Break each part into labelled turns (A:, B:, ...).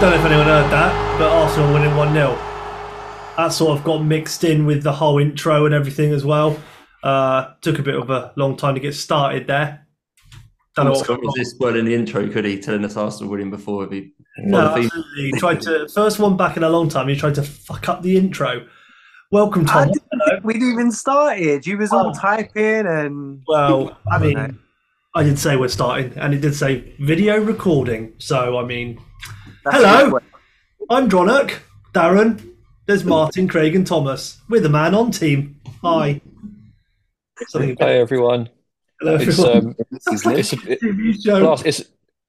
A: don't know if anyone heard that, but Arsenal winning 1 0. That sort of got mixed in with the whole intro and everything as well. Uh, took a bit of a long time to get started there. Don't know
B: Thomas
A: what-
B: couldn't resist well in the intro, could he? Telling us Arsenal winning before he.
A: No, absolutely. He tried to first one back in a long time. He tried to fuck up the intro. Welcome,
C: I
A: Tom.
C: didn't think we'd even started. You was all
A: Oh.
C: typing and
A: Well, I mean,
C: know.
A: I did say we're starting, and it did say video recording. So, I mean,
C: That's
A: Hello. I'm Dronach, Darren. There's Martin, Craig, and Thomas. We're the man on team. Hi. Something
D: Hey everyone!
A: Hello,
D: It's
A: everyone.
D: um, it's a it, blast. It's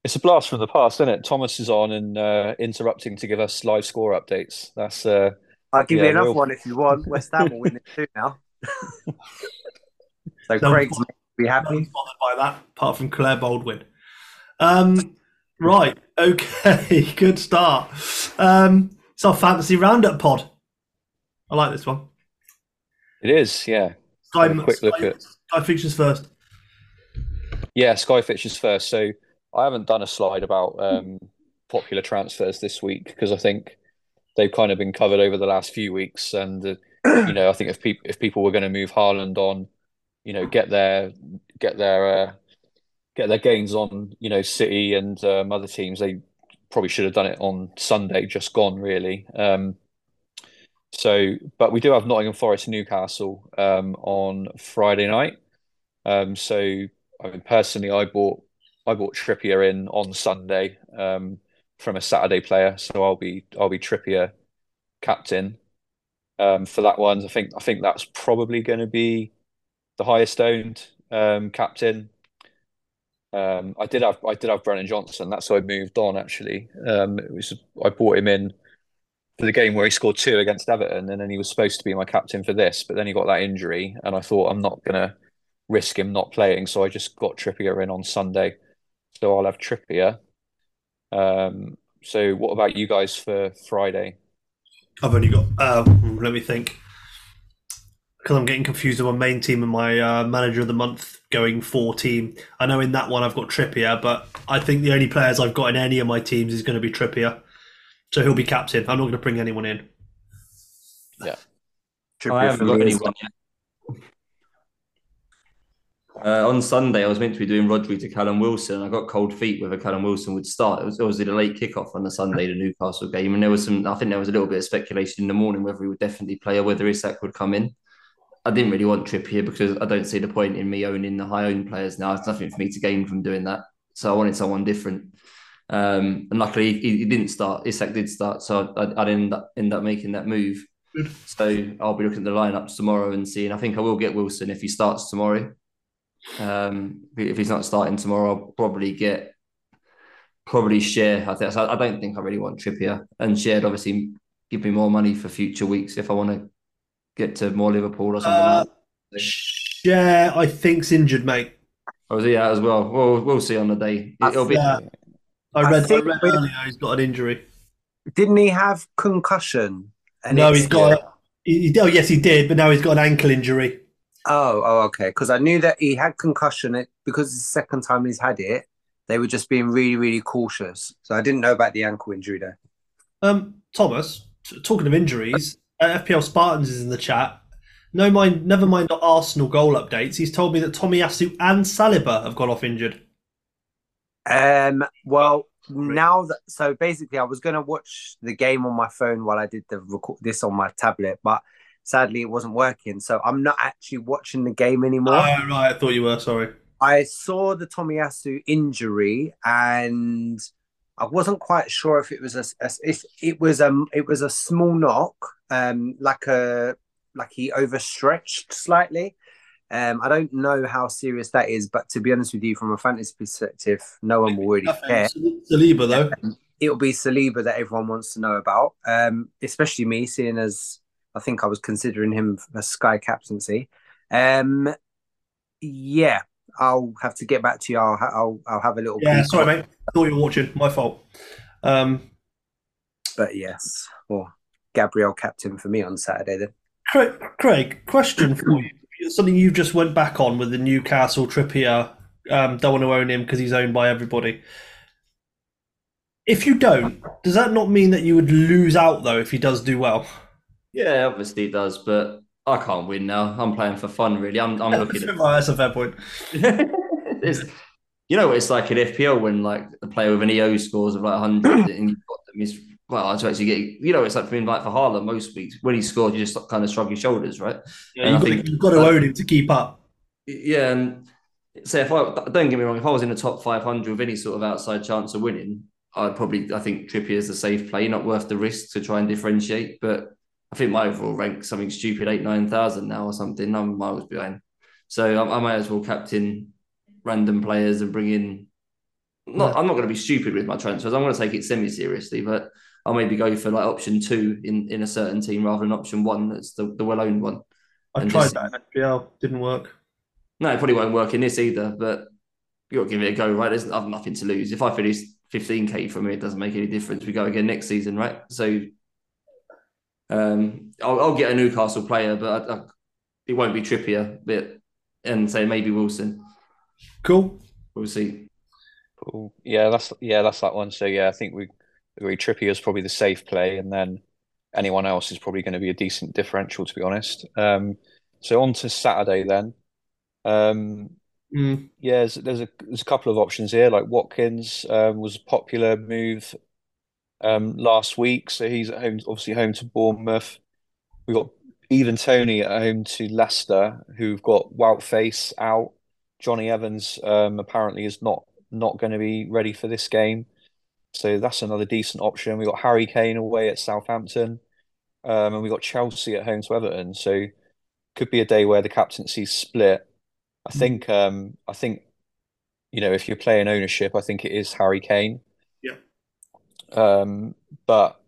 D: it's a blast from the past, isn't it? Thomas is on and uh, interrupting to give us live score updates. That's uh,
C: I'll give
D: Yeah,
C: you another
D: we'll-
C: one if you want. West Ham will win it too now. so
A: No,
C: Craig's
A: I'm
C: be
A: not
C: happy.
A: bothered by that, apart from Claire Baldwin. Um, right. Okay. Good start. Um, it's our fantasy roundup pod. I like this one.
D: it is. Yeah,
A: Sky,
D: quick look at-
A: Sky Fictions first.
D: yeah. Sky Fixtures first. So I haven't done a slide about um, popular transfers this week because I think they've kind of been covered over the last few weeks, and uh, you know, I think if people if people were going to move Haaland on, you know, get their get their uh, get their gains on, you know, City and um, other teams, they probably should have done it on Sunday, just gone really. Um, so, but we do have Nottingham Forest Newcastle um, on Friday night. Um, so, I mean, personally, I bought I bought Trippier in on Sunday um, from a Saturday player, so I'll be I'll be Trippier captain um, for that one. I think I think that's probably going to be the highest owned um, captain. Um, I did have I did have Brennan Johnson. That's why I moved on. Actually, um, it was I bought him in for the game where he scored two against Everton, and then he was supposed to be my captain for this, but then he got that injury, and I thought I'm not gonna risk him not playing, so I just got Trippier in on Sunday. So I'll have Trippier. Um, so what about you guys for Friday?
A: I've only got. Uh, let me think. Because I'm getting confused with my main team and my uh, manager of the month going for team. I know in that one I've got Trippier, but I think the only players I've got in any of my teams is going to be Trippier. So he'll be captain. I'm not going to bring anyone in.
B: Yeah.
C: I
B: haven't
C: for
B: got anyone yet. Uh, on Sunday, I was meant to be doing Rodri to Callum Wilson. I got cold feet whether Callum Wilson would start. It was obviously the late kickoff on the Sunday, the Newcastle game, and there was some. I think there was a little bit of speculation in the morning whether he would definitely play or whether Isak would come in. I didn't really want Trippier because I don't see the point in me owning the high owned players now. It's nothing for me to gain from doing that. So I wanted someone different. Um, and luckily, he, he didn't start. Isak did start, so I, I'd end up end up making that move.
A: Good.
B: So I'll be looking at the lineups tomorrow and seeing. I think I will get Wilson if he starts tomorrow. Um, if he's not starting tomorrow, I'll probably get probably Schär. I think I don't think I really want Trippier and Schär. Obviously, give me more money for future weeks if I want to get to more Liverpool or something.
A: Uh,
B: like that.
A: yeah, I think's injured, mate.
B: Oh, is he out as well? Well, we'll see on the day. It'll be.
A: Yeah. I
C: I
A: read, I
C: think
A: read earlier he's got an injury.
C: Didn't he have concussion? And
A: no, he's got. He, oh, yes, he did, but now he's got an ankle injury.
C: Oh, oh, okay. Because I knew that he had concussion. It because it's the second time he's had it. They were just being really, really cautious. So I didn't know about the ankle injury there.
A: Um, Thomas, t- talking of injuries, uh, FPL Spartans is in the chat. No mind, never mind the Arsenal goal updates. He's told me that Tomiyasu and Saliba have gone off injured.
C: Um, well, now that so basically, I was gonna watch the game on my phone while I did the record this on my tablet, but sadly, it wasn't working. So I'm not actually watching the game anymore.
A: Oh, right. I thought you were. Sorry.
C: I saw the Tommy Tomiyasu injury, and I wasn't quite sure if it was a, a if it was um it was a small knock, um like a like he overstretched slightly. Um, I don't know how serious that is, but to be honest with you, from a fantasy perspective, no one will really care.
A: Saliba, though.
C: It'll be Saliba that everyone wants to know about, um, especially me, seeing as I think I was considering him a Sky captaincy. Um, yeah, I'll have to get back to you. I'll I'll, I'll have a little.
A: Yeah,
C: peek.
A: sorry, mate. I thought you were watching. My fault. Um,
C: But yes, well, Gabriel captain for me on Saturday then.
A: Craig, Craig question for you. Something you just went back on with the Newcastle Trippier. Um, don't want to own him because he's owned by everybody. If you don't, does that not mean that you would lose out though if he does do well?
B: Yeah, obviously it does, but I can't win now. I'm playing for fun, really. I'm, I'm looking at.
A: That's a fair point.
B: It's- you know what it's like in FPL when like the player with an EO scores of like 100 and you've got them is well to actually get you know it's like for me like for Haaland most weeks when he scored you just kind of shrug your shoulders right
A: Yeah, you've, got
B: think-
A: to, you've got to own him to keep up.
B: yeah and say if I don't get me wrong if I was in the top 500 with any sort of outside chance of winning I'd probably I think Trippier is a safe play not worth the risk to try and differentiate but I think my overall rank something stupid eight nine thousand now or something I'm miles behind so I, I might as well captain random players and bring in. Not, I'm not going to be stupid with my transfers. I'm going to take it semi seriously, but I'll maybe go for like option two in, in a certain team rather than option one. That's the, the well owned one.
A: I tried that in FPL, didn't work.
B: No, it probably won't work in this either, but you got to give it a go, right? There's I've nothing to lose. If I finish 15k for me, it doesn't make any difference. We go again next season, right? So um, I'll, I'll get a Newcastle player, but I, I, it won't be Trippier, but and say maybe Wilson.
A: Cool.
B: We'll see.
D: Cool. Yeah, that's yeah, that's that one. So yeah, I think we agree Trippier is probably the safe play, and then anyone else is probably going to be a decent differential, to be honest. Um, so on to Saturday then. Um,
A: Mm.
D: yeah, there's, there's a there's a couple of options here. Like Watkins um, was a popular move um, last week, so he's at home, obviously home to Bournemouth. We've got Ivan Toney at home to Leicester, who've got Wout Faes out. Jonny Evans um, apparently is not not going to be ready for this game, so that's another decent option. We've got Harry Kane away at Southampton, um, and we've got Chelsea at home to Everton. So could be a day where the captaincy's split. I think um, I think you know if you're playing ownership, I think it is Harry Kane. Um, but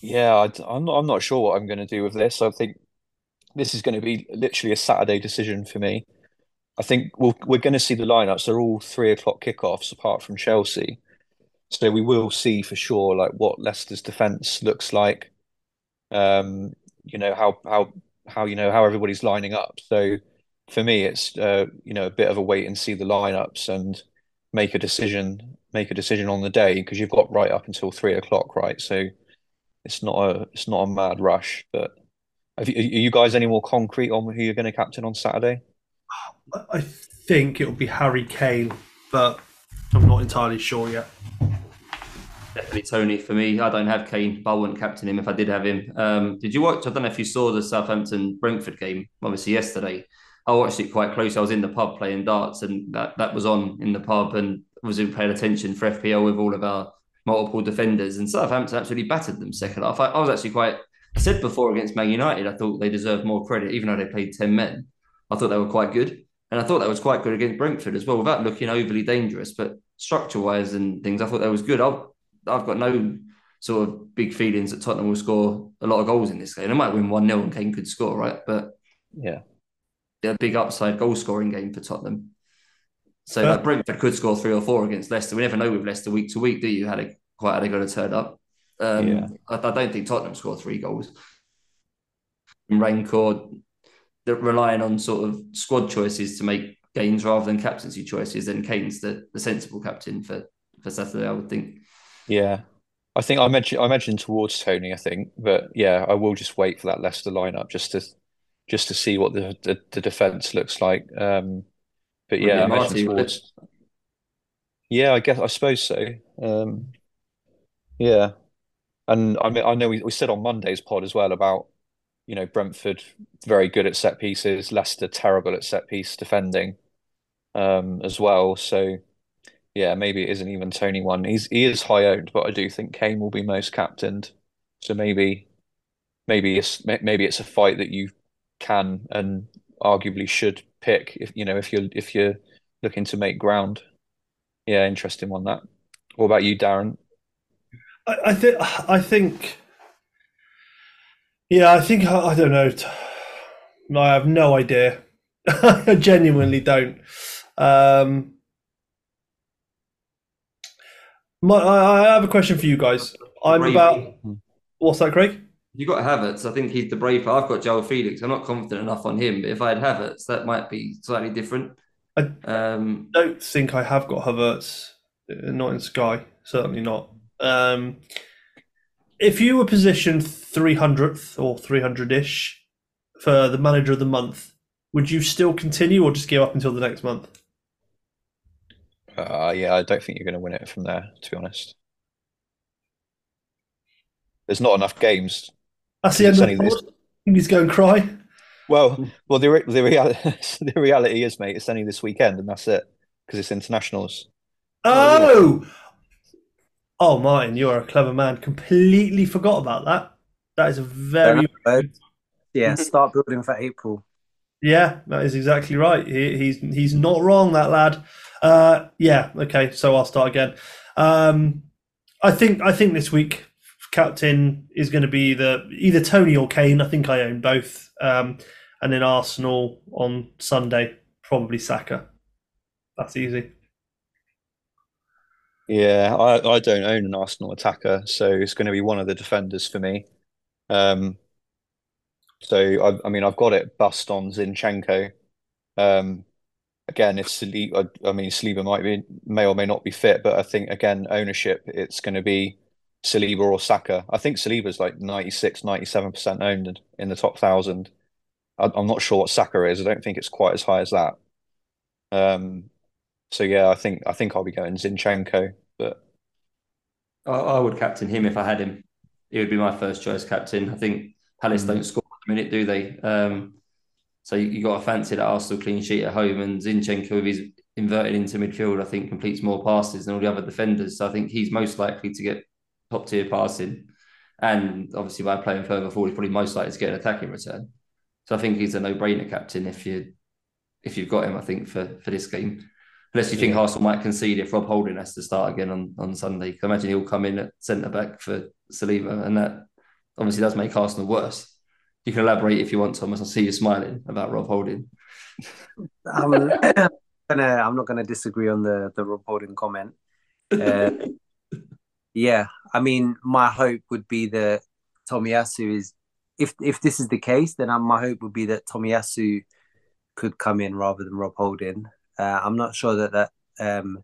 D: yeah, I, am not. I'm not sure what I'm going to do with this. I think this is going to be literally a Saturday decision for me. I think we'll, we're going to see the lineups. They're all three o'clock kickoffs, apart from Chelsea. So we will see for sure, like what Leicester's defense looks like. Um, you know how how how you know how everybody's lining up. So for me, it's uh, you know a bit of a wait and see the lineups and make a decision. Make a decision on the day because you've got right up until three o'clock, right? So it's not a it's not a mad rush. But have you, are you guys any more concrete on who you're going to captain on Saturday?
A: I- I think it'll be Harry Kane, but I'm not entirely sure yet.
B: Definitely Toney for me. I don't have Kane, but I wouldn't captain him if I did have him. Um, did you watch? I don't know if you saw the Southampton Brentford game, obviously yesterday. I watched it quite close. I was in the pub playing darts, and that, that was on in the pub, and was paying attention for FPL with all of our multiple defenders. And Southampton absolutely battered them second half. I, I was actually quite. I said before against Man United, I thought they deserved more credit, even though they played ten men. I thought they were quite good, and I thought that was quite good against Brentford as well, without looking overly dangerous. But structure wise and things, I thought that was good. I've, I've got no sort of big feelings that Tottenham will score a lot of goals in this game. They might win 1 0 and Kane could score, right? But
D: Yeah.
B: they're a big upside goal scoring game for Tottenham. So like Brentford could score three or four against Leicester. We never know with Leicester week to week, do you? How they quite how they going to turn up. Um,
D: Yeah.
B: I, I don't think Tottenham scored three goals. And Raincourt, they're relying on sort of squad choices to make gains rather than captaincy choices. Then Kane's the, the sensible captain for, for Saturday, I would think.
D: Yeah. I think I mentioned I mentioned towards Toney, I think, but yeah, I will just wait for that Leicester lineup just to just to see what the the, the defense looks like. Um, but yeah,
B: Marty,
D: mentioned
B: would
D: towards. Yeah, I guess I suppose so. Um, yeah, and I mean I know we, we said on Monday's pod as well about you know Brentford very good at set pieces, Leicester terrible at set piece defending, um, as well. So yeah, maybe it isn't even Toney one. He's he is high owned, but I do think Kane will be most captained. So maybe maybe it's maybe it's a fight that you can and arguably should pick if you know if you're if you're looking to make ground. Yeah, interesting one that. What about you, Darren?
A: I, I think. I think. Yeah, I think. I, I don't know. I have no idea. I genuinely don't. Um, my, I, I have a question for you guys. I'm
B: Brave.
A: about. What's that, Craig?
B: You got Havertz. I think he's the brave. I've got João Félix. I'm not confident enough on him, but if I had Havertz, that might be slightly different.
A: I-
B: Um,
A: don't think I have got Havertz. Uh, Not in Sky, certainly not. Um, if you were positioned 300th or 300 ish for the manager of the month, would you still continue or just give up until the next month?
D: Uh, yeah, I don't think you're going to win it from there, to be honest. There's not enough games.
A: That's the end
D: It's
A: of the
D: this-
A: He's going to cry.
D: Well, well, the re- the reality the reality is, mate, it's only this weekend, and that's it because it's internationals.
A: Oh! Oh, Martin, you're a clever man. Completely forgot about that. That is a very.
C: Yeah, start building for April.
A: Yeah, that is exactly right. He, he's he's not wrong, that lad. Uh, yeah, okay. So I'll start again. Um, I think I think this week captain is going to be the either Toney or Kane. I think I own both. Um, and then Arsenal on Sunday, probably Saka. That's easy.
D: Yeah, I, I don't own an Arsenal attacker, so it's going to be one of the defenders for me. Um, so I, I mean, I've got it bust on Zinchenko. Um, again, if Saliba, I, I mean, Saliba might be may or may not be fit, but I think again, ownership, it's going to be Saliba or Saka. I think Saliba's like 96, 97% owned in the top thousand. I'm not sure what Saka is. I don't think it's quite as high as that. Um, so yeah, I think I think I'll be going Zinchenko, but
B: I, I would captain him if I had him. He would be my first choice captain. I think Palace
D: Mm.
B: don't score at the minute, do they? Um, so you, you got to fancy that Arsenal clean sheet at home, and Zinchenko with his inverted into midfield, I think completes more passes than all the other defenders. So I think he's most likely to get top tier passing, and obviously by playing further forward, he's probably most likely to get an attacking return. So I think he's a no brainer captain if you if you've got him. I think for for this game. Unless you think Arsenal might concede if Rob Holding has to start again on, on Sunday. I imagine he'll come in at centre back for Saliba, and that obviously does make Arsenal worse. You can elaborate if you want, Thomas. I see you smiling about Rob Holding.
C: I'm gonna, I'm not gonna disagree on the the Rob Holding comment. Uh, yeah, I mean, my hope would be that Tomiyasu is, if if this is the case, then my hope would be that Tomiyasu could come in rather than Rob Holding. Uh, I'm not sure that that um,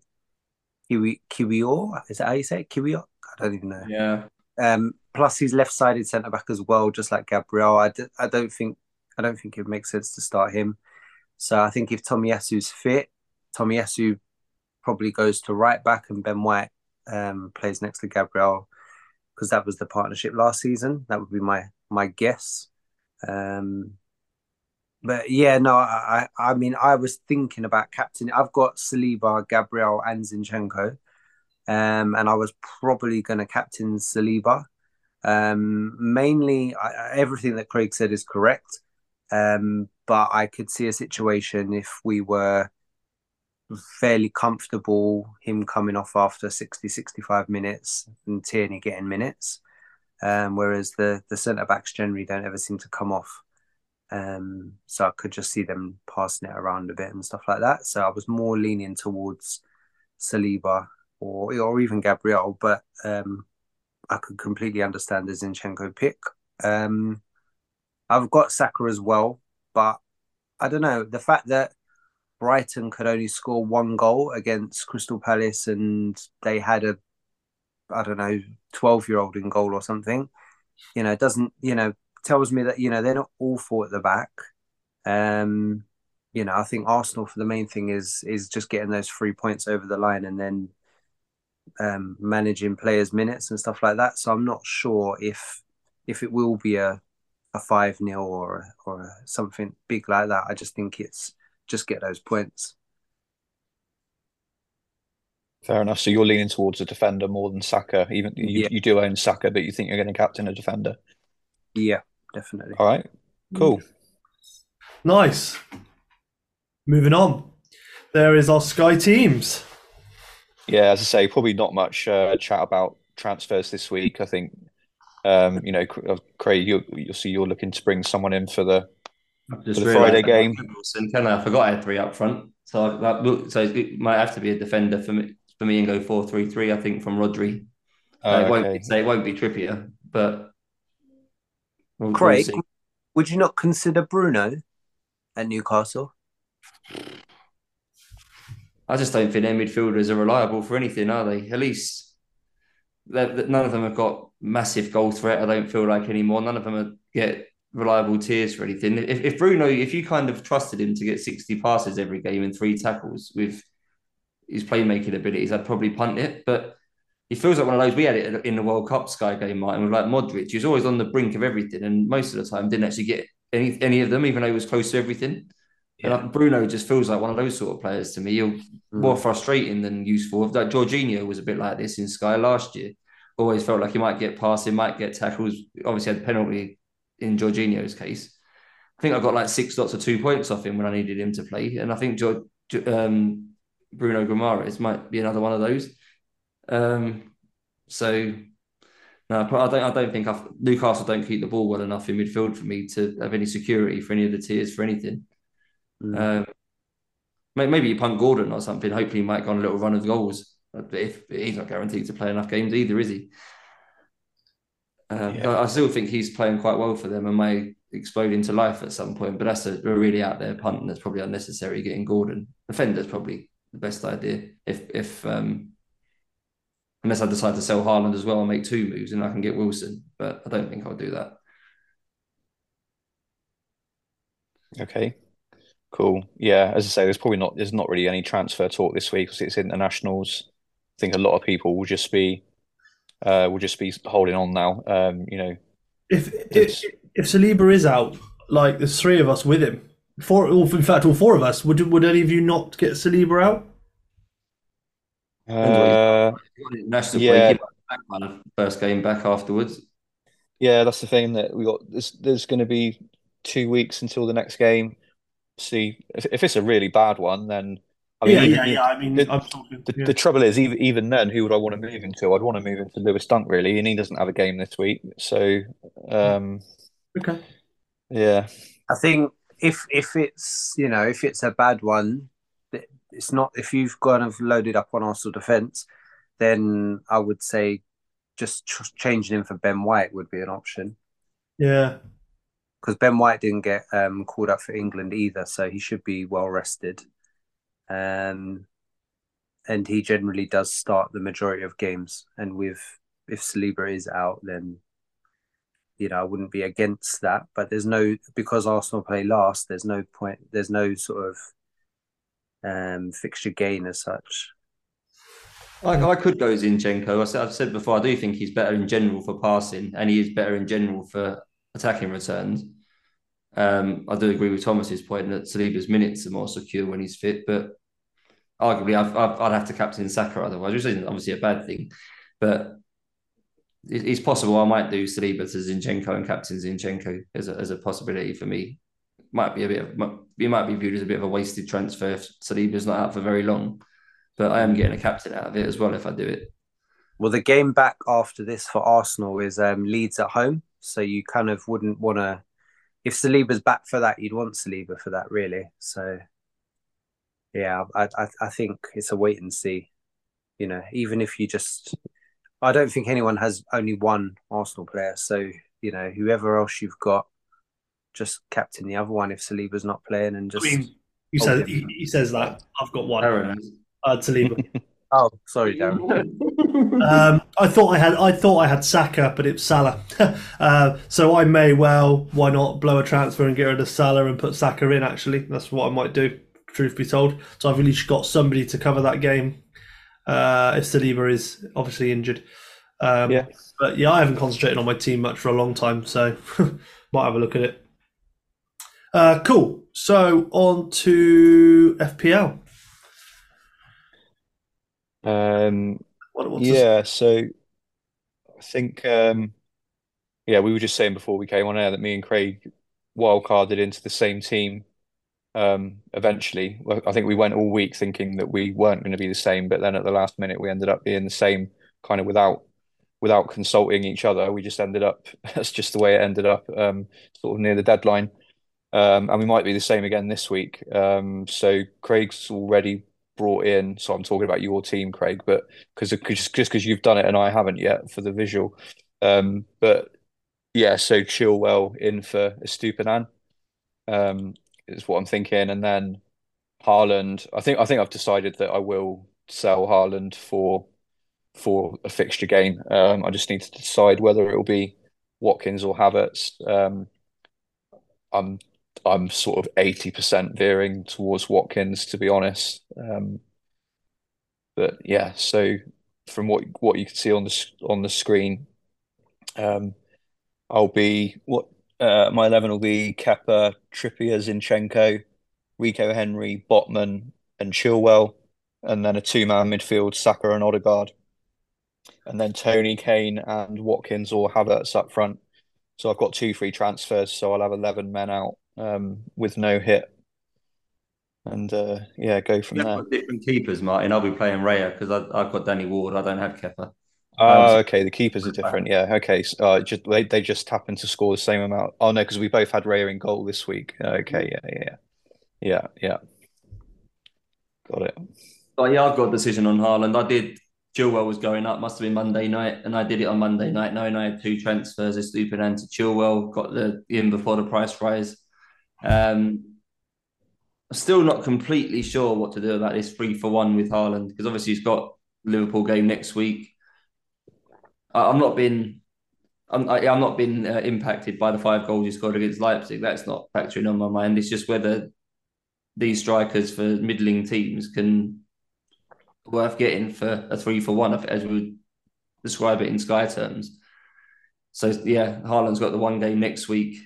C: Kiwi Kiwior is that how you say it? Kiwior? I don't even know.
B: yeah,
C: Um, plus, he's left-sided centre back as well, just like Gabriel. I, d- I don't think I don't think it makes sense to start him. So I think if Tomiyasu's fit, Tomiyasu probably goes to right back, and Ben White um, plays next to Gabriel because that was the partnership last season. That would be my my guess. Um, but yeah, no, I I mean I was thinking about captain. I've got Saliba, Gabriel, and Zinchenko um, and I was probably going to captain Saliba. Um, mainly, I- everything that Craig said is correct, um, but I could see a situation if we were fairly comfortable, him coming off after 60, 65 minutes and Tierney getting minutes, um, whereas the, the centre backs generally don't ever seem to come off. Um, so I could just see them passing it around a bit and stuff like that. So I was more leaning towards Saliba or or even Gabriel, but um, I could completely understand the Zinchenko pick. Um, I've got Saka as well, but I don't know the fact that Brighton could only score one goal against Crystal Palace and they had a I don't know twelve year old in goal or something. You know, it doesn't you know tells me that you know they're not awful at the back. Um, you know, I think Arsenal for the main thing is is just getting those three points over the line and then um, managing players' minutes and stuff like that. So I'm not sure if if it will be a a five 0 or or something big like that. I just think it's just get those points.
D: fair enough. So you're leaning towards a defender more than Saka. Even you,
C: Yeah.
D: you do own Saka, but you think you're going to captain a defender.
C: Yeah, definitely.
D: All right, cool.
A: Nice. Moving on. There is our Sky teams.
D: Yeah, as I say, probably not much uh, chat about transfers this week. I think, um, you know, uh, Craig, you, you'll see you're looking to bring someone in for the
B: I've just
D: For the Friday game.
B: Wilson, can I? I forgot I had three up front, so I, that, so it might have to be a defender for me for me and go four three three. I think from Rodri. Uh,
D: Oh,
B: it won't
D: okay.
B: be, so it won't be Trippier, but we'll, we'll
C: Craig, would you not consider Bruno at Newcastle?
B: I just don't think their midfielders are reliable for anything, are they? At least none of them have got massive goal threat. I don't feel like anymore. None of them are, get reliable tiers for anything. If, if Bruno, if you kind of trusted him to get sixty passes every game and three tackles with his playmaking abilities, I'd probably punt it. But he feels like one of those. We had it in the World Cup Sky game, Martin, with like Modric. He was always on the brink of everything, and most of the time didn't actually get any any of them, even though he was close to everything. Yeah. And Bruno just feels like one of those sort of players to me. You're mm. more frustrating than useful. Like Jorginho was a bit like this in Sky last year. Always felt like he might get passing, might get tackles. Obviously had penalty in Jorginho's case. I think I got like six dots or two points off him when I needed him to play, and I think um, Bruno Guimaraes might be another one of those. Um, so no, I don't. I don't think I've, Newcastle don't keep the ball well enough in midfield for me to have any security for any of the tiers for anything. Mm. Um, maybe you punt Gordon or something. Hopefully, he might go on a little run of goals. But if he's not guaranteed to play enough games either, is he? Yeah. I still think he's playing quite well for them and may explode into life at some point. But that's a, a really out there punt, and that's probably unnecessary. Getting Gordon, defender's probably the best idea. If if um, unless I decide to sell Haaland as well and make two moves, and I can get Wilson. But I don't think I'll do that.
D: Okay. Cool. Yeah, as I say, there's probably not there's not really any transfer talk this week because it's internationals. I think a lot of people will just be uh, will just be holding on now. Um, you know,
A: if if, if Saliba is out, like there's three of us with him, four, in fact, all four of us. Would would any of you not get Saliba out?
B: Uh, national yeah. break, first game back afterwards.
D: Yeah, that's the thing that we got. There's, there's going to be two weeks until the next game. See, if, if it's a really bad one, then
A: I mean, yeah, even, yeah, yeah. I mean,
D: the, talking, the, yeah. the, trouble is, even even then, who would I want to move into? I'd want to move into Lewis Dunk, really, and he doesn't have a game this week. So, um,
A: okay,
D: yeah.
C: I think if if it's you know if it's a bad one, it's not if you've kind of loaded up on Arsenal defence, then I would say just changing him for Ben White would be an option.
A: Yeah,
C: because Ben White didn't get um, called up for England either, so he should be well rested. Um, and he generally does start the majority of games. And with if Saliba is out, then you know I wouldn't be against that. But there's no because Arsenal play last. There's no point. There's no sort of um, fixture gain as such.
B: I, I could go Zinchenko. I said, I've said before, I do think he's better in general for passing, and he is better in general for attacking returns. Um, I do agree with Thomas's point that Saliba's minutes are more secure when he's fit, but arguably i would have to captain Saka otherwise, which isn't obviously a bad thing. But it's possible I might do Saliba to Zinchenko and captain Zinchenko as a, as a possibility for me might be a bit of it might be viewed as a bit of a wasted transfer if Saliba's not out for very long. But I am getting a captain out of it as well if I do it.
C: Well, the game back after this for Arsenal is um, Leeds at home, so you kind of wouldn't want to. If Saliba's back for that, you'd want Saliba for that, really. So, yeah, I, I, I think it's a wait and see. You know, even if you just, I don't think anyone has only one Arsenal player. So, you know, whoever else you've got, just captain the other one if Saliba's not playing and just. I mean,
A: he says he, he, says that I've got one. Uh, Saliba.
C: oh, sorry, Darren.
A: um, I thought I had I thought I had Saka, but it's Salah. uh, so I may well why not blow a transfer and get rid of Salah and put Saka in. Actually, that's what I might do. Truth be told, so I've really got somebody to cover that game uh, if Saliba is obviously injured. Um, yeah. But yeah, I haven't concentrated on my team much for a long time, so might have a look at it. Uh, cool. So on to FPL.
D: Um, what, yeah, so I think um, yeah, we were just saying before we came on air that me and Craig wildcarded into the same team. Um, eventually, I think we went all week thinking that we weren't going to be the same, but then at the last minute we ended up being the same, kind of without without consulting each other. We just ended up. That's just the way it ended up, um, sort of near the deadline. Um, and we might be the same again this week. Um, so Craig's already brought in. So I'm talking about your team, Craig, but because just because you've done it and I haven't yet for the visual. Um, but yeah, so Chilwell in for Estupiñán um, is what I'm thinking, and then Haaland. I think I think I've decided that I will sell Haaland for for a fixture game. Um, I just need to decide whether it will be Watkins or Havertz. Um, I'm I'm sort of eighty percent veering towards Watkins, to be honest. Um, but yeah, so from what what you can see on the on the screen, um, I'll be what uh, my eleven will be Kepa, Trippier, Zinchenko, Rico Henry, Botman, and Chilwell, and then a two man midfield, Saka and Odegaard, and then Toney Kane, and Watkins or Havertz up front. So I've got two free transfers, so I'll have eleven men out um, with no hit, and uh, yeah, go from
B: You've
D: there.
B: different keepers, Martin. I'll be playing Raya because I've got Danny Ward. I don't have Kepa.
D: Oh, okay. The keepers are different. Yeah. Okay. So, uh, just they, they just happened to score the same amount. Oh no, because we both had Raya in goal this week. Okay. Yeah. Yeah. Yeah. Yeah. Got it.
B: Oh yeah, I've got a decision on Haaland. I did. Chilwell was going up. Must have been Monday night, and I did it on Monday night, knowing I had two transfers: Estupiñán to Chilwell. Got the in before the price rise. Um, I'm still not completely sure what to do about this three for one with Haaland because obviously he's got Liverpool game next week. I, I'm not been. I'm, I, I'm not been uh, impacted by the five goals he scored against Leipzig. That's not factoring on my mind. It's just whether these strikers for middling teams can worth getting for a three for one, as we would describe it in Sky terms. So yeah, Haaland's got the one game next week.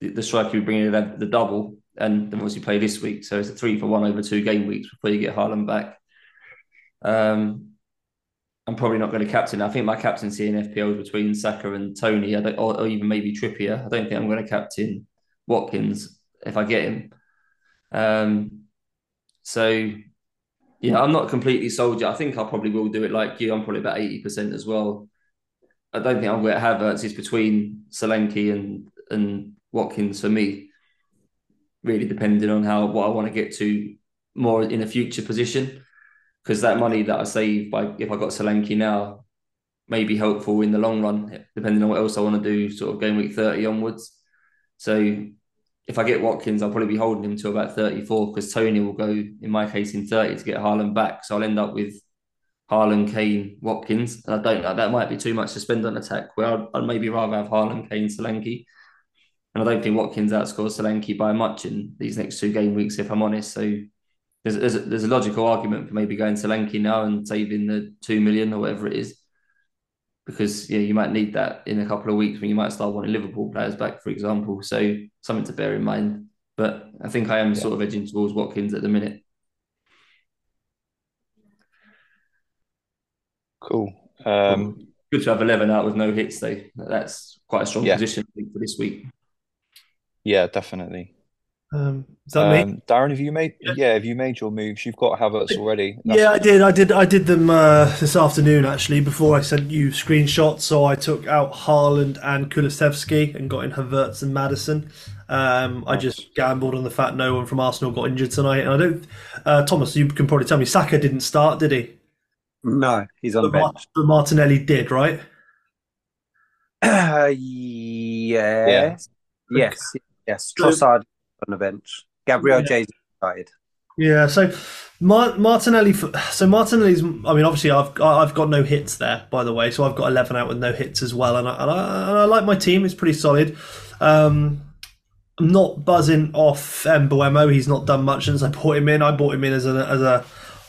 B: The, striker will bring in the, the double, and then obviously play this week. So it's a three for one over two game weeks before you get Haaland back. Um, I'm probably not going to captain. I think my captaincy in FPL is between Saka and Toney, or, or, even maybe Trippier. I don't think I'm going to captain Watkins if I get him. Um, so yeah, I'm not completely sold yet. I think I probably will do it like you. I'm probably about 80% as well. I don't think I'm going to have Havertz. It's between Solanke and and Watkins for me. Really depending on how what I want to get to more in a future position. Because that money that I save by if I got Solanke now may be helpful in the long run, depending on what else I want to do, sort of game week 30 onwards. So if I get Watkins, I'll probably be holding him to about 34 because Toney will go, in my case, in 30 to get Haaland back. So I'll end up with Haaland, Kane, Watkins. And I don't know, that might be too much to spend on attack where I'd, I'd maybe rather have Haaland, Kane, Solanke. And I don't think Watkins outscores Solanke by much in these next two game weeks, if I'm honest. So there's, there's, a, there's a logical argument for maybe going Solanke now and saving the 2 million or whatever it is because yeah, you might need that in a couple of weeks when you might start wanting Liverpool players back, for example. So something to bear in mind. But I think I am yeah. sort of edging towards Watkins at the minute.
D: Cool. Um,
B: Good to have eleven out with no hits, though. That's quite a strong yeah. position for this week.
D: Yeah, definitely.
A: Um, is that um,
D: me? Darren, have you made? Yeah. yeah. have you made your moves? You've got Havertz already.
A: That's yeah, I did. I did. I did them uh, this afternoon actually. Before I sent you screenshots, so I took out Haaland and Kulusevski and got in Havertz and Maddison. Um, I just gambled on the fact no one from Arsenal got injured tonight, and I don't. Uh, Thomas, you can probably tell me Saka didn't start, did he?
C: No, he's on but the bench.
A: But Martinelli did, right?
C: Uh, yes. Yeah. Yes. Yes. Trossard on the bench. Gabriel yeah. Jesus started.
A: Yeah, so Martinelli. So Martinelli's. I mean, obviously, I've I've got no hits there, by the way. So I've got eleven out with no hits as well, and I, and I, and I like my team. It's pretty solid. Um, I'm not buzzing off Mbeumo. He's not done much since I bought him in. I bought him in as a as a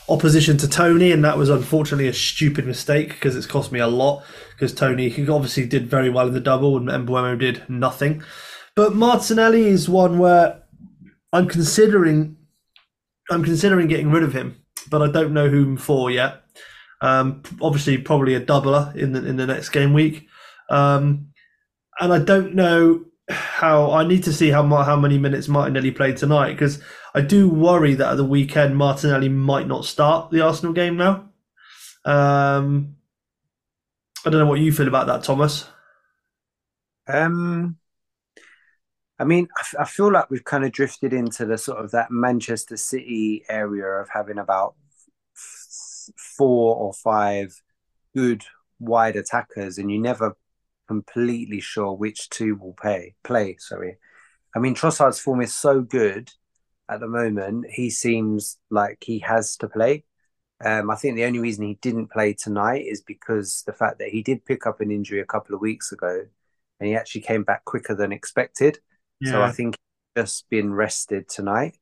A: opposition to Toney, and that was unfortunately a stupid mistake because it's cost me a lot. Because Toney obviously did very well in the double, and Mbeumo did nothing. But Martinelli is one where I'm considering I'm considering getting rid of him, but I don't know whom for yet. Um, obviously, probably a doubler in the in the next game week, um, and I don't know how. I need to see how how many minutes Martinelli played tonight because I do worry that at the weekend Martinelli might not start the Arsenal game now. Um, I don't know what you feel about that, Thomas.
C: Um, I mean, I, feel like we've kind of drifted into the sort of that Manchester City area of having about four or five good wide attackers, and you're never completely sure which two will play. Play, sorry. I mean, Trossard's form is so good at the moment, he seems like he has to play. Um, I think the only reason he didn't play tonight is because the fact that he did pick up an injury a couple of weeks ago, and he actually came back quicker than expected. So I think he's just been rested tonight.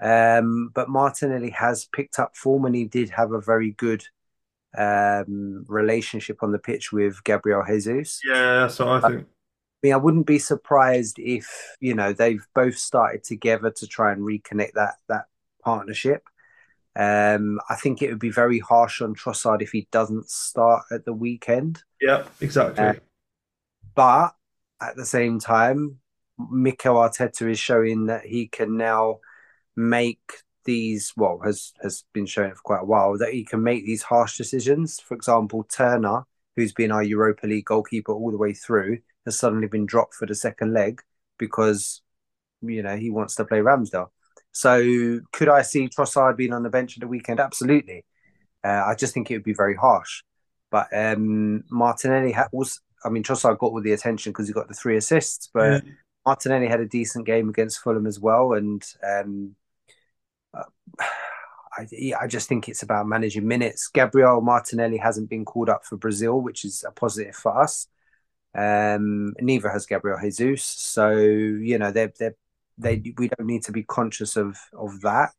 C: Um, but Martinelli has picked up form, and he did have a very good um, relationship on the pitch with Gabriel Jesus.
A: yeah, that's what I think.
C: I mean, I wouldn't be surprised if you know they've both started together to try and reconnect that that partnership. Um, I think it would be very harsh on Trossard if he doesn't start at the weekend.
A: Yeah, exactly.
C: Uh, But at the same time, Mikel Arteta is showing that he can now make these. Well, has has been showing for quite a while that he can make these harsh decisions. For example, Turner, who's been our Europa League goalkeeper all the way through, has suddenly been dropped for the second leg because you know he wants to play Ramsdale. So could I see Trossard being on the bench at the weekend? Absolutely. Uh, I just think it would be very harsh. But um, Martinelli was, I mean, Trossard got all the attention because he got the three assists, but
A: Yeah.
C: Martinelli had a decent game against Fulham as well. And um, I, I just think it's about managing minutes. Gabriel Martinelli hasn't been called up for Brazil, which is a positive for us. Um, neither has Gabriel Jesus. So, you know, they're, they're, they we don't need to be conscious of of that.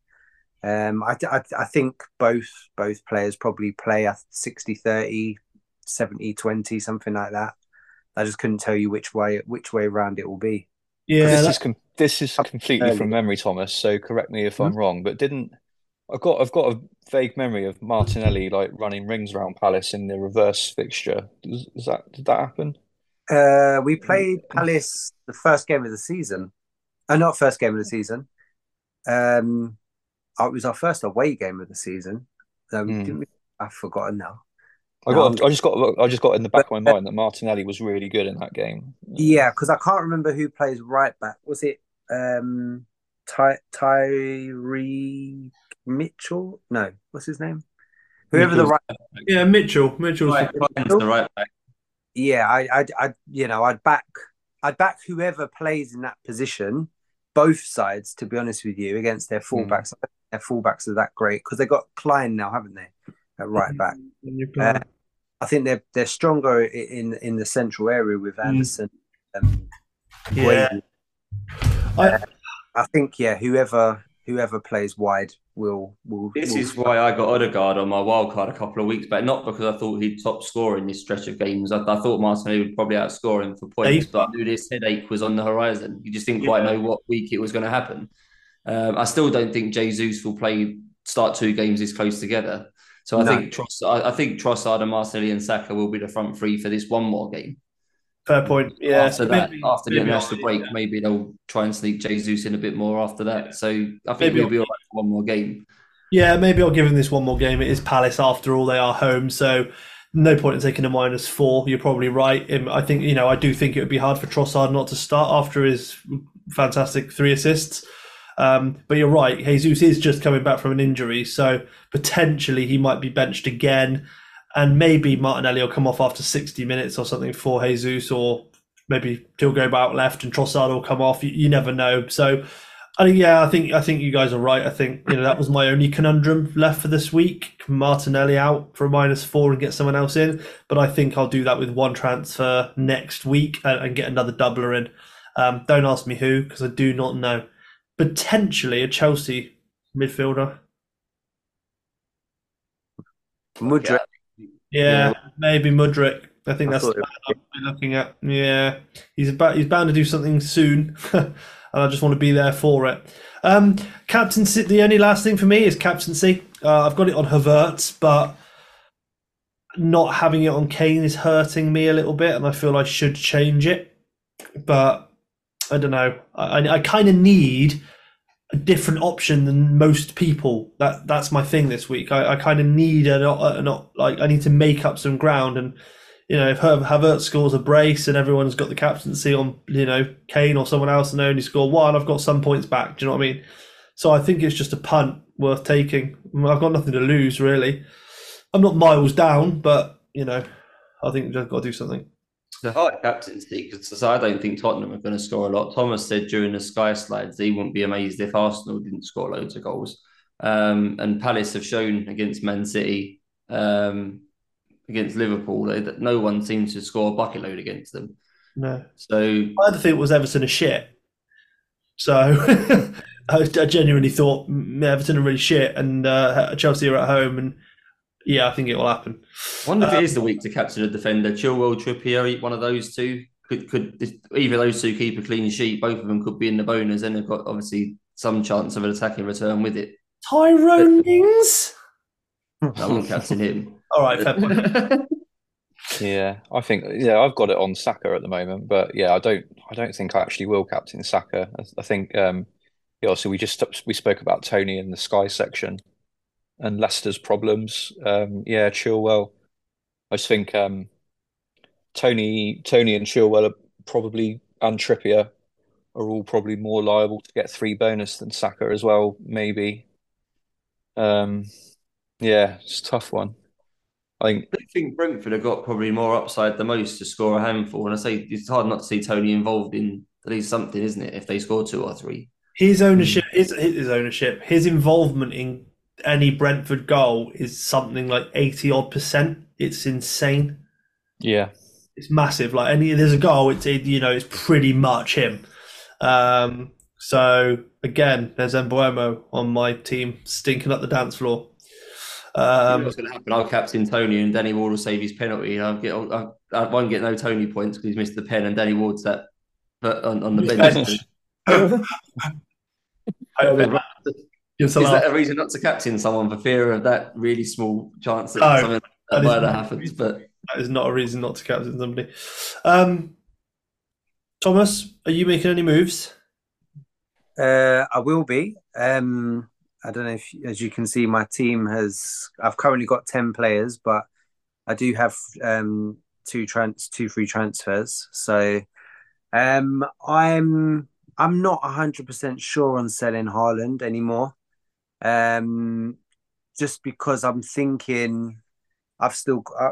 C: Um, I, I, I think both both players probably play a 60 30, 70 20, something like that. I just couldn't tell you which way which way around it will be.
A: Yeah,
D: this
A: that-
D: is com- this is completely from memory, Thomas. So correct me if
C: Hmm?
D: I'm wrong, but didn't I've got I've got a vague memory of Martinelli like running rings around Palace in the reverse fixture. Is, is that did that happen?
C: Uh, we played Palace the first game of the season. Uh, not first game of the season. Um, oh, it was our first away game of the season. Um,
D: Hmm.
C: didn't we? I've forgotten now.
D: I
C: No,
D: got I just got I just got in the back of my mind that Martinelli was really good in that game.
C: Yeah, because I can't remember who plays right back. Was it um, Ty Tyrick Mitchell? No, what's his name? Whoever the right.
A: yeah, Mitchell. Mitchell's
B: Right, Ryan's the right back.
C: Yeah, I, I, I, you know, I'd back, I'd back whoever plays in that position, both sides. To be honest with you, against their fullbacks, I their fullbacks are that great because they got Klein now, haven't they? At right back. Uh, I think they're they're stronger in in the central area with Andersen. Um,
A: yeah.
C: Guehi.
A: I,
C: I think yeah, whoever whoever plays wide will will.
B: This
C: will-
B: is why I got Odegaard on my wild card a couple of weeks back, not because I thought he'd top score in this stretch of games. I, I thought Martinelli would probably outscore him for points,
A: Hey.
B: but I knew this headache was on the horizon. You just didn't quite
A: Yeah.
B: know what week it was going to happen. Um, I still don't think Jesus will play start two games this close together. So I
C: No.
B: think Tross, I, think Trossard and Martinelli and Saka will be the front three for this one more game.
A: fair point. Yeah.
B: after that,
A: maybe-
B: after the
A: maybe
B: international
A: I'll-
B: break, maybe they'll try and sneak Jesus in a bit more after that.
A: Yeah.
B: So I think
A: Maybe
B: we'll be all right for one more game.
A: Yeah, maybe I'll give him this one more game. It is Palace after all; they are home, so no point in taking a minus four. You're probably right. I think you know I do think it would be hard for Trossard not to start after his fantastic three assists. Um, but you're right, Jesus is just coming back from an injury, so potentially he might be benched again, and maybe Martinelli will come off after 60 minutes or something for Jesus, or maybe he'll go out left and Trossard will come off. You, you never know. So I think yeah, I think I think you guys are right. I think you know that was my only conundrum left for this week. Martinelli out for a minus four and get someone else in, but I think I'll do that with one transfer next week and, and get another doubler in. Um, don't ask me who because I do not know. Potentially a Chelsea midfielder.
C: Mudryk.
A: Yeah, maybe Mudryk. I think
C: I
A: that's the
C: it
A: man I'm looking at. Yeah, he's about he's bound to do something soon, and I just want to be there for it. Um, captaincy. The only last thing for me is captaincy. Uh, I've got it on Havertz, but not having it on Kane is hurting me a little bit, and I feel I should change it. But I don't know. I, I, kind of need a different option than most people. That that's my thing this week. I, I kind of need a not, a not like I need to make up some ground. And you know, if Havertz scores a brace and everyone's got the captaincy on, you know, Kane or someone else, and they only score one, I've got some points back. Do you know what I mean? So I think it's just a punt worth taking. I've got nothing to lose really. I'm not miles down, but you know, I think I've got to do something.
B: Hard captaincy because I don't think Tottenham are going to score a lot. Thomas said during the Sky slides he wouldn't be amazed if Arsenal didn't score loads of goals. Um, and Palace have shown against Man City, um, against Liverpool, that no one seems to score a bucket load against them.
A: No.
B: So
A: I think was Everton a shit. So I, I genuinely thought Everton are really shit, and uh, Chelsea are at home, and yeah, I think it will happen.
B: I wonder if it is the week to capture a defender. Chilwell, Trippier, one of those two could could either those two keep a clean sheet. Both of them could be in the bonus, and they've got obviously some chance of an attacking return with it.
A: Tyrone Mings.
B: I wouldn't captain him.
A: All right, fair point.
D: Yeah, I think yeah, I've got it on Saka at the moment, but yeah, I don't I don't think I actually will captain Saka. I, I think um yeah, so we just we spoke about Toney in the Sky section and Leicester's problems. Um yeah, Chilwell. I just think um Toney Toney and Chilwell are probably and Trippier are all probably more liable to get three bonus than Saka as well, maybe. Um yeah, it's a tough one. I think
B: I think Brentford have got probably more upside the most to score a handful. And I say it's hard not to see Toney involved in at least something, isn't it? If they score two or three.
A: His ownership, his his ownership, his involvement in any Brentford goal is something like eighty odd percent. It's insane.
D: yeah.
A: It's massive. Like any there's a goal, it's it, you know it's pretty much him. Um, so again, there's Mbeumo on my team stinking up the dance floor. Um,
B: What's going to happen? I'll captain Toney, and Danny Ward will save his penalty. I'll get I, I won't get no Toney points because he's missed the pen, and Danny Ward's that, but on, on the bench.
A: Gives a
B: Is
A: laugh.
B: that a reason not to captain someone for fear of that really small chance that
A: No,
B: something like
A: that
B: that
A: is
B: might
A: not-
B: happens? But
A: That is not a reason not to captain somebody. Um, Thomas, are you making any moves?
C: Uh, I will be. Um, I don't know if, as you can see, my team has. I've currently got ten players, but I do have um, two trans, two free transfers. So, um, I'm I'm not hundred percent sure on selling Haaland anymore. Um, just because I'm thinking, I've still uh,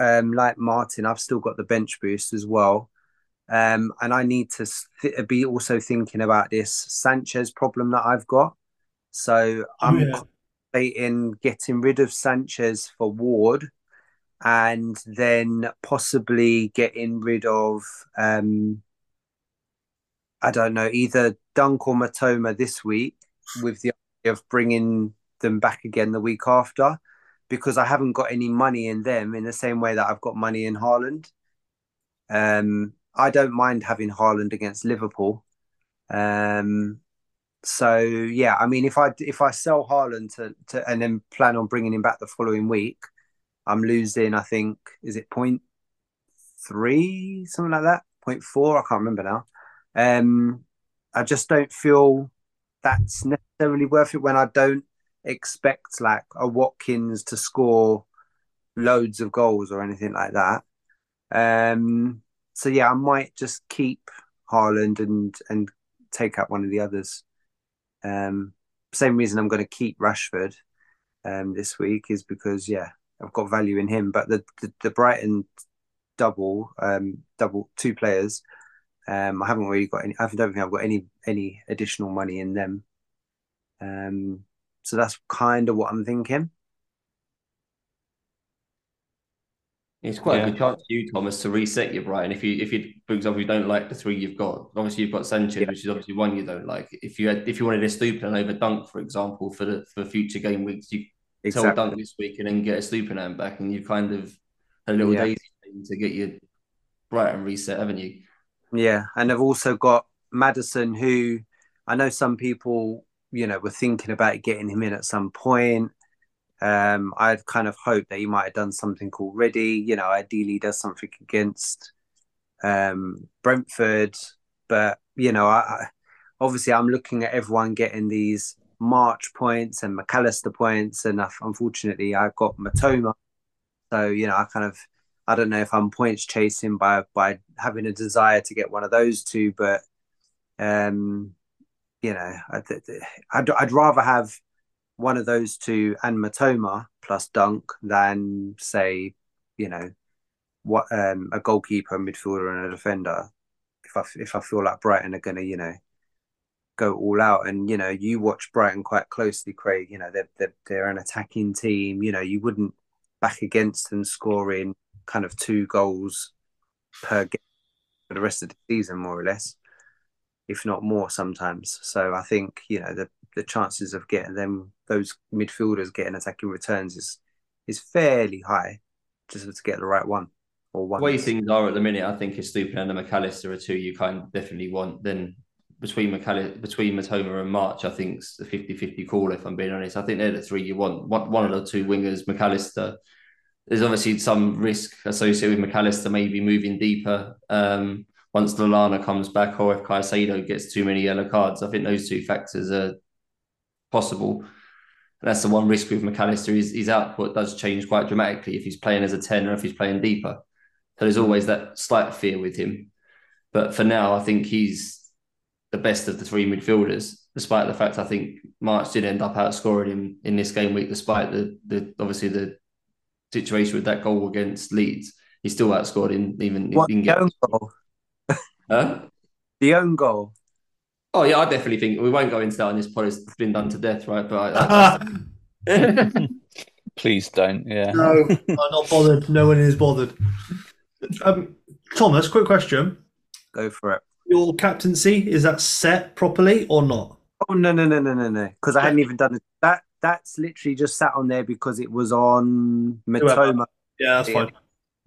C: um, like Martin, I've still got the bench boost as well. Um, and I need to th- be also thinking about this Sanchez problem that I've got. So I'm
A: yeah.
C: contemplating getting rid of Sanchez for Ward, and then possibly getting rid of um, I don't know either Dunk or Mitoma this week, with the of bringing them back again the week after, because I haven't got any money in them in the same way that I've got money in Haaland. Um, I don't mind having Haaland against Liverpool. Um, so yeah, I mean, if I if I sell Haaland to, to and then plan on bringing him back the following week, I'm losing. I think is it point three something like that, point four. I can't remember now. Um, I just don't feel that's necessarily worth it when I don't expect like a Watkins to score loads of goals or anything like that. Um, so yeah, I might just keep Haaland and and take out one of the others. Um, same reason I'm going to keep Rashford um, this week is because yeah, I've got value in him. But the the, the Brighton double um, double two players, um, I haven't really got any. I don't think I've got any any additional money in them. Um, so that's kind of what I'm thinking.
B: it's quite
D: Yeah.
B: a good chance for you, Thomas, to reset your Brighton. If you, if you, for example, you don't like the three you've got, obviously you've got Sanchez,
C: Yeah.
B: which is obviously one you don't like. If you had, if you wanted Estupiñán over Dunk, for example, for the for future game weeks, you tell Dunk this week and then get Estupiñán back, and you kind of had a little
C: Yeah.
B: daisy chain to get your Brighton reset, haven't you?
C: Yeah, and I've also got Maddison, who I know some people, you know, were thinking about getting him in at some point. Um, I'd kind of hoped that he might have done something already. You know, ideally does something against um, Brentford, but you know, I, I obviously I'm looking at everyone getting these March points and Mac Allister points, and I've- unfortunately I've got Mitoma. So you know, I kind of I don't know if I'm points chasing by by having a desire to get one of those two, but um, you know, I'd, I'd I'd rather have one of those two and Mitoma plus Dunk than say, you know, what um, a goalkeeper, a midfielder, and a defender. If I if I feel like Brighton are going to, you know, go all out, and you know, you watch Brighton quite closely, Craig. You know, they're they're, they're an attacking team. You know, you wouldn't back against them scoring kind of two goals per game for the rest of the season, more or less, if not more sometimes. So I think you know the the chances of getting them those midfielders getting attacking returns is is fairly high, just to get the right one or one.
B: Way things are at the minute, I think Estupiñán and Mac Allister are two you kind of definitely want. Then between Mac Allister, between Mitoma and March, I think it's a 50-50 call. If I'm being honest, I think they're the three you want. One, one of the two wingers, Mac Allister. There's obviously some risk associated with Mac Allister maybe moving deeper um, once Lallana comes back, or if Caicedo gets too many yellow cards. I think those two factors are possible. And that's the one risk with Mac Allister. His, his output does change quite dramatically if he's playing as a 10 or if he's playing deeper. So there's always that slight fear with him. But for now, I think he's the best of the three midfielders, despite the fact I think March did end up outscoring him in this game week, despite the, the obviously the situation with that goal against Leeds. He still outscored him even
C: what,
B: he
C: the own goal.
B: huh?
C: The own goal.
B: Oh yeah, I definitely think we won't go into that on this pod. It's been done to death, right? But I, I,
D: Please don't. Yeah.
A: No, I'm not bothered. No one is bothered. Um, Thomas, quick question.
C: Go for it.
A: Your captaincy is that set properly or not?
C: Oh no no no no no no! Because I hadn't even done it. That that's literally just sat on there because it was on Mitoma.
A: Yeah, that's fine.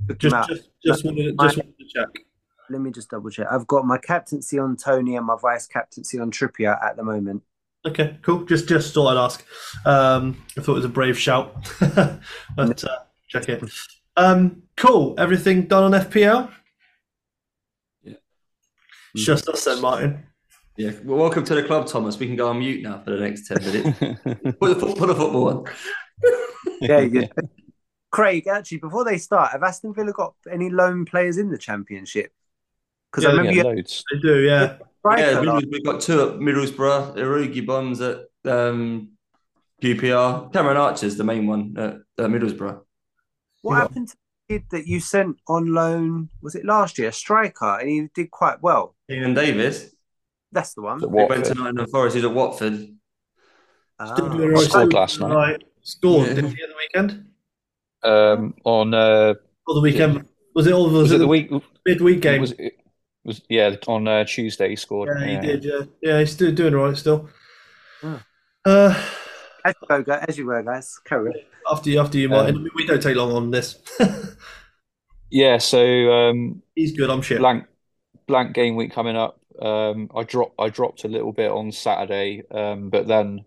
C: Took
A: Just, just, just wanted, to, just wanted to check.
C: Let me just double check. I've got my captaincy on Toney and my vice captaincy on Trippier at the moment.
A: Okay, cool. Just, just thought I'd ask. Um, I thought it was a brave shout, but uh, check it. Um, cool. Everything done on FPL?
B: Yeah.
A: It's just us then, Martin.
B: Yeah. Well, welcome to the club, Thomas. We can go on mute now for the next ten minutes. put, the, fo- put the football on.
C: Yeah, you Craig, actually, before they start, have Aston Villa got any loan players in the Championship? Because
A: Yeah,
C: I remember
D: yeah,
C: you had
D: loads.
A: They do, yeah.
C: striker
B: Yeah,
C: last-
B: we've got two at Middlesbrough, Irugi Bonds at um, QPR. Cameron Archer's the main one at, at Middlesbrough.
C: What happened to the kid that you sent on loan? Was it last year? A striker, and he did quite well.
B: Keinan Davis.
C: That's the one.
D: At
B: He went to
D: Watford.
B: Nottingham Forest. He's at Watford.
A: Still doing.
D: Scored last night.
A: Right. Scored,
B: Yeah.
A: did he, at the weekend?
D: Um, on uh,
A: Or the weekend? Was it all? Was,
D: was
A: it
D: it the
A: the
D: week?
A: midweek game?
D: Was it was yeah on uh, Tuesday he scored.
A: yeah, he
D: yeah.
A: did. Yeah, yeah, he's still doing all right still.
C: Hmm.
A: Uh,
C: As you go, guys. As you were, guys. Carry on.
A: after you, after you, Martin. we don't take long on this.
D: Yeah, so um,
A: he's good. I'm sure.
D: blank blank game week coming up. Um, I dropped I dropped a little bit on Saturday, um, but then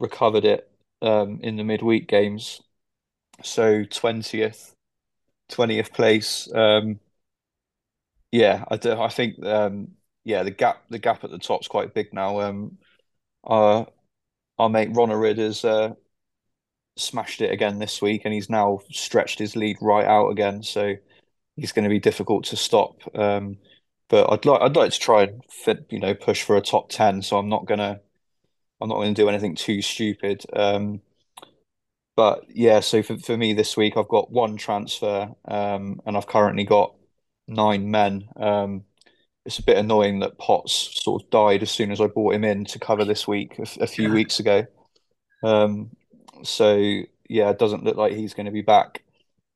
D: recovered it um, in the midweek games. So twentieth, twentieth place. Um, yeah, I do, I think um, yeah the gap the gap at the top's quite big now. Um, uh, our mate Ron Arid has uh, smashed it again this week, and he's now stretched his lead right out again. So he's going to be difficult to stop. Um, but I'd like I'd like to try and fit, you know, push for a top ten. So I'm not gonna I'm not to do anything too stupid. Um, but yeah, so for for me this week, I've got one transfer, um, and I've currently got nine men. Um, it's a bit annoying that Potts sort of died as soon as I brought him in to cover this week a, a few weeks ago. Um, so yeah, it doesn't look like he's going to be back.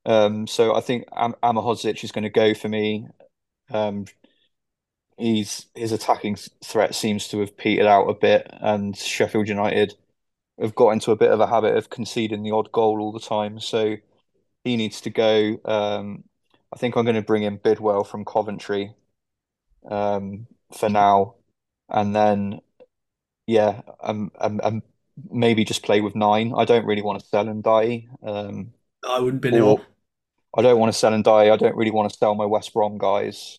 D: Um, so I think Am Ahmedhodžić is going to go for me. Um, he's his attacking threat seems to have petered out a bit, and Sheffield United have got into a bit of a habit of conceding the odd goal all the time. So he needs to go. Um, I think I'm going to bring in Bidwell from Coventry um, for now, and then yeah, um, um, um, maybe just play with nine. I don't really want to sell and die. Um,
A: I wouldn't be
D: or. I don't want to sell and die. I don't really want to sell my West Brom guys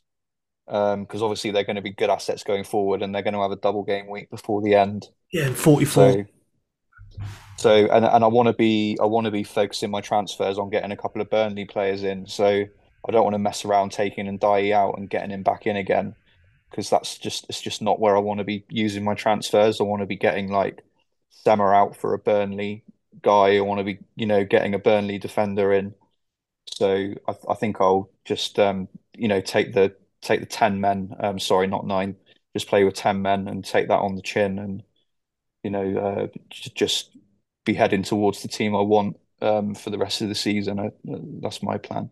D: because obviously they're going to be good assets going forward, and they're going to have a double game week before the end.
A: Yeah, 44.
D: So, so and and I want to be I want to be focusing my transfers on getting a couple of Burnley players in. So I don't want to mess around taking and die out and getting him back in again because that's just it's just not where I want to be using my transfers. I want to be getting like Summer out for a Burnley guy. I want to be you know getting a Burnley defender in. So I, I think I'll just um, you know take the take the ten men. Um, sorry, not nine. Just play with ten men and take that on the chin, and you know uh, just be heading towards the team I want um, for the rest of the season. I, that's my plan.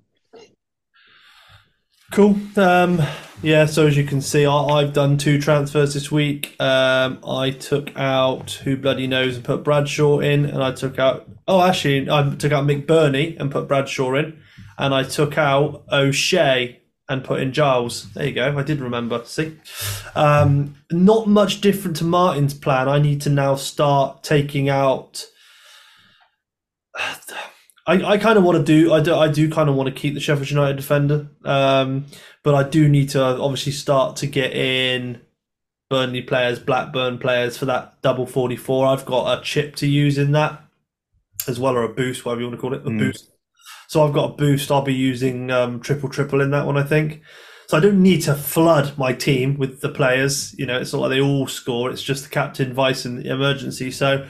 A: Cool. Um, yeah, so as you can see, I, have done two transfers this week. Um, I took out who bloody knows and put Bradshaw in, and I took out oh actually I took out McBurnie and put Bradshaw in, and I took out O'Shea and put in Giles. There you go. I did remember. See, um, not much different to Martin's plan. I need to now start taking out. I, I kind of want to do I do I do kind of want to keep the Sheffield United defender, um, but I do need to obviously start to get in Burnley players, Blackburn players for that double forty four. I've got a chip to use in that as well, or a boost, whatever you want to call it, a mm. boost. So I've got a boost. I'll be using um, triple triple in that one, I think. So I don't need to flood my team with the players. You know, it's not like they all score. It's just the captain, vice, and the emergency. So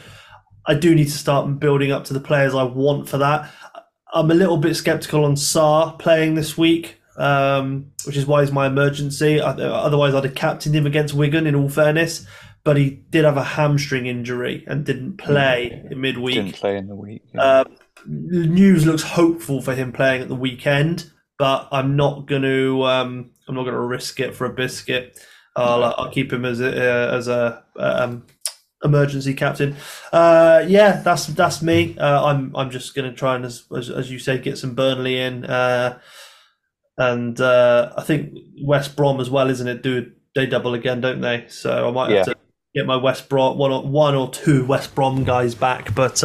A: I do need to start building up to the players I want for that. I'm a little bit skeptical on Sarr playing this week, um, which is why he's my emergency. Otherwise, I'd have captained him against Wigan. In all fairness, but he did have a hamstring injury and didn't play in midweek.
D: Didn't play in the week.
A: Yeah. Uh, news looks hopeful for him playing at the weekend, but I'm not going to. Um, I'm not going to risk it for a biscuit. I'll, uh, I'll keep him as a, uh, as a um, emergency captain. Uh, yeah, that's that's me. Uh, I'm I'm just going to try and as, as, as you said, get some Burnley in, uh, and uh, I think West Brom as well, isn't it? Do they double again, don't they? So I might have yeah. to get my West Brom one or one or two West Brom guys back, but.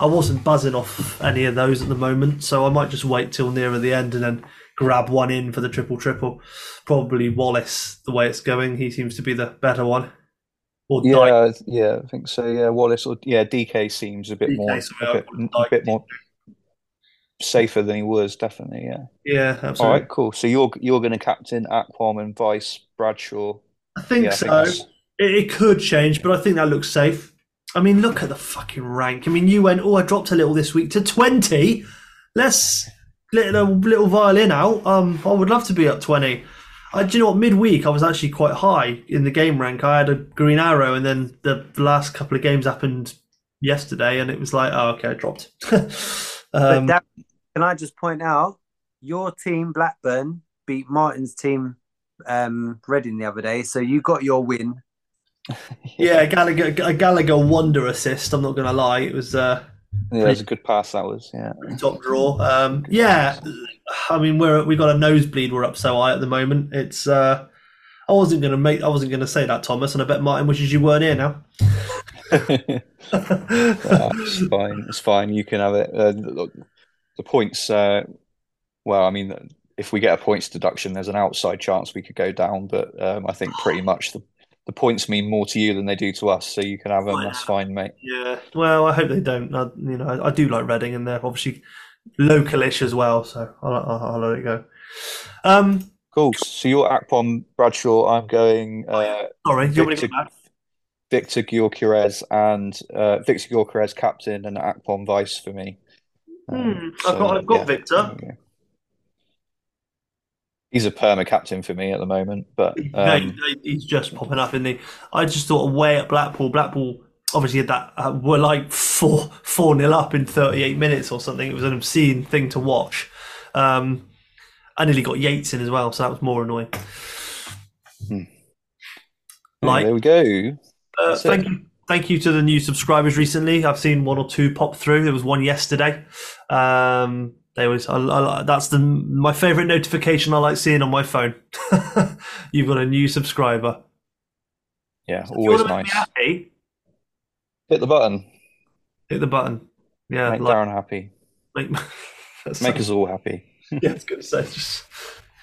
A: I wasn't buzzing off any of those at the moment, so I might just wait till nearer the end and then grab one in for the triple triple. Probably Wallace, the way it's going, he seems to be the better one.
D: Or yeah, Dike. yeah, I think so. Yeah, Wallace or yeah, DK seems a bit DK, more, a bit, a bit more safer than he was. Definitely, yeah.
A: Yeah, absolutely.
D: All right, cool. So you're you're going to captain Akpom and Vice Bradshaw.
A: I think yeah, so. I think it, it could change, but I think that looks safe. I mean, look at the fucking rank. I mean, you went, oh, I dropped a little this week to twenty. Let's let a little violin out. Um, I would love to be up twenty. I, do you know what? Midweek, I was actually quite high in the game rank. I had a green arrow, and then the last couple of games happened yesterday, and it was like, oh, okay, I dropped.
C: um, that, can I just point out your team Blackburn beat Martin's team um, Reading the other day, so you got your win.
A: yeah, Gallagher, a Gallagher wonder assist. I'm not going to lie, it was. Uh,
D: yeah, it was a good pass. That was yeah.
A: Top draw. Um, yeah, I mean we're we got a nosebleed. We're up so high at the moment. It's. Uh, I wasn't gonna make. I wasn't gonna say that, Thomas, and I bet Martin wishes you weren't here now.
D: it's fine. It's fine. You can have it. Uh, the, the points. Uh, well, I mean, if we get a points deduction, there's an outside chance we could go down, but um, I think pretty much the the points mean more to you than they do to us, so you can have them. That's fine, mate.
A: Yeah. Well, I hope they don't. I, you know, I, I do like Reading, and they're obviously localish as well. So I'll, I'll, I'll let it go. Um,
D: cool. So you're Akpom Bradshaw. I'm going. Uh,
A: Sorry,
D: Viktor, Viktor Gyökeres and uh, Viktor Gyökeres captain and Akpom vice for me.
A: Um, hmm. so, I've got, I've got yeah. Viktor
D: he's a perma captain for me at the moment. But um,
A: he's just popping up in the. I just thought away at Blackpool. Blackpool obviously had that uh, were like four four nil up in thirty eight minutes or something. It was an obscene thing to watch. Um, I nearly got Yates in as well, so that was more annoying.
D: Hmm. Like, there we go.
A: Uh, thank you, thank you to the new subscribers recently. I've seen one or two pop through. There was one yesterday. Um, they always, I, I, that's the my favorite notification I like seeing on my phone. You've got a new subscriber.
D: Yeah, always nice. Happy,
A: Hit
D: the button.
A: Hit the button. Yeah,
D: make like, Darren happy. Make, make us all happy.
A: yeah, it's good to say. Just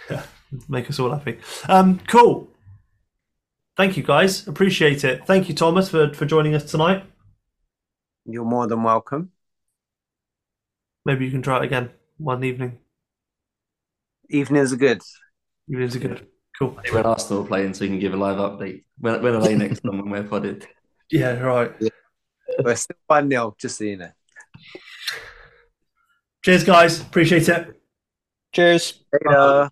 A: yeah, make us all happy. Um, cool. Thank you, guys. Appreciate it. Thank you, Thomas, for for joining us tonight.
C: You're more than welcome.
A: Maybe you can try it again one evening.
C: Evenings are good.
A: Evenings are good. Cool.
B: When Arsenal are playing, so you can give a live update. When, when are they next time when we're podded?
A: Yeah, right. Yeah.
C: We're still 1 0, just so you know.
A: Cheers, guys. Appreciate it.
D: Cheers.
C: Later.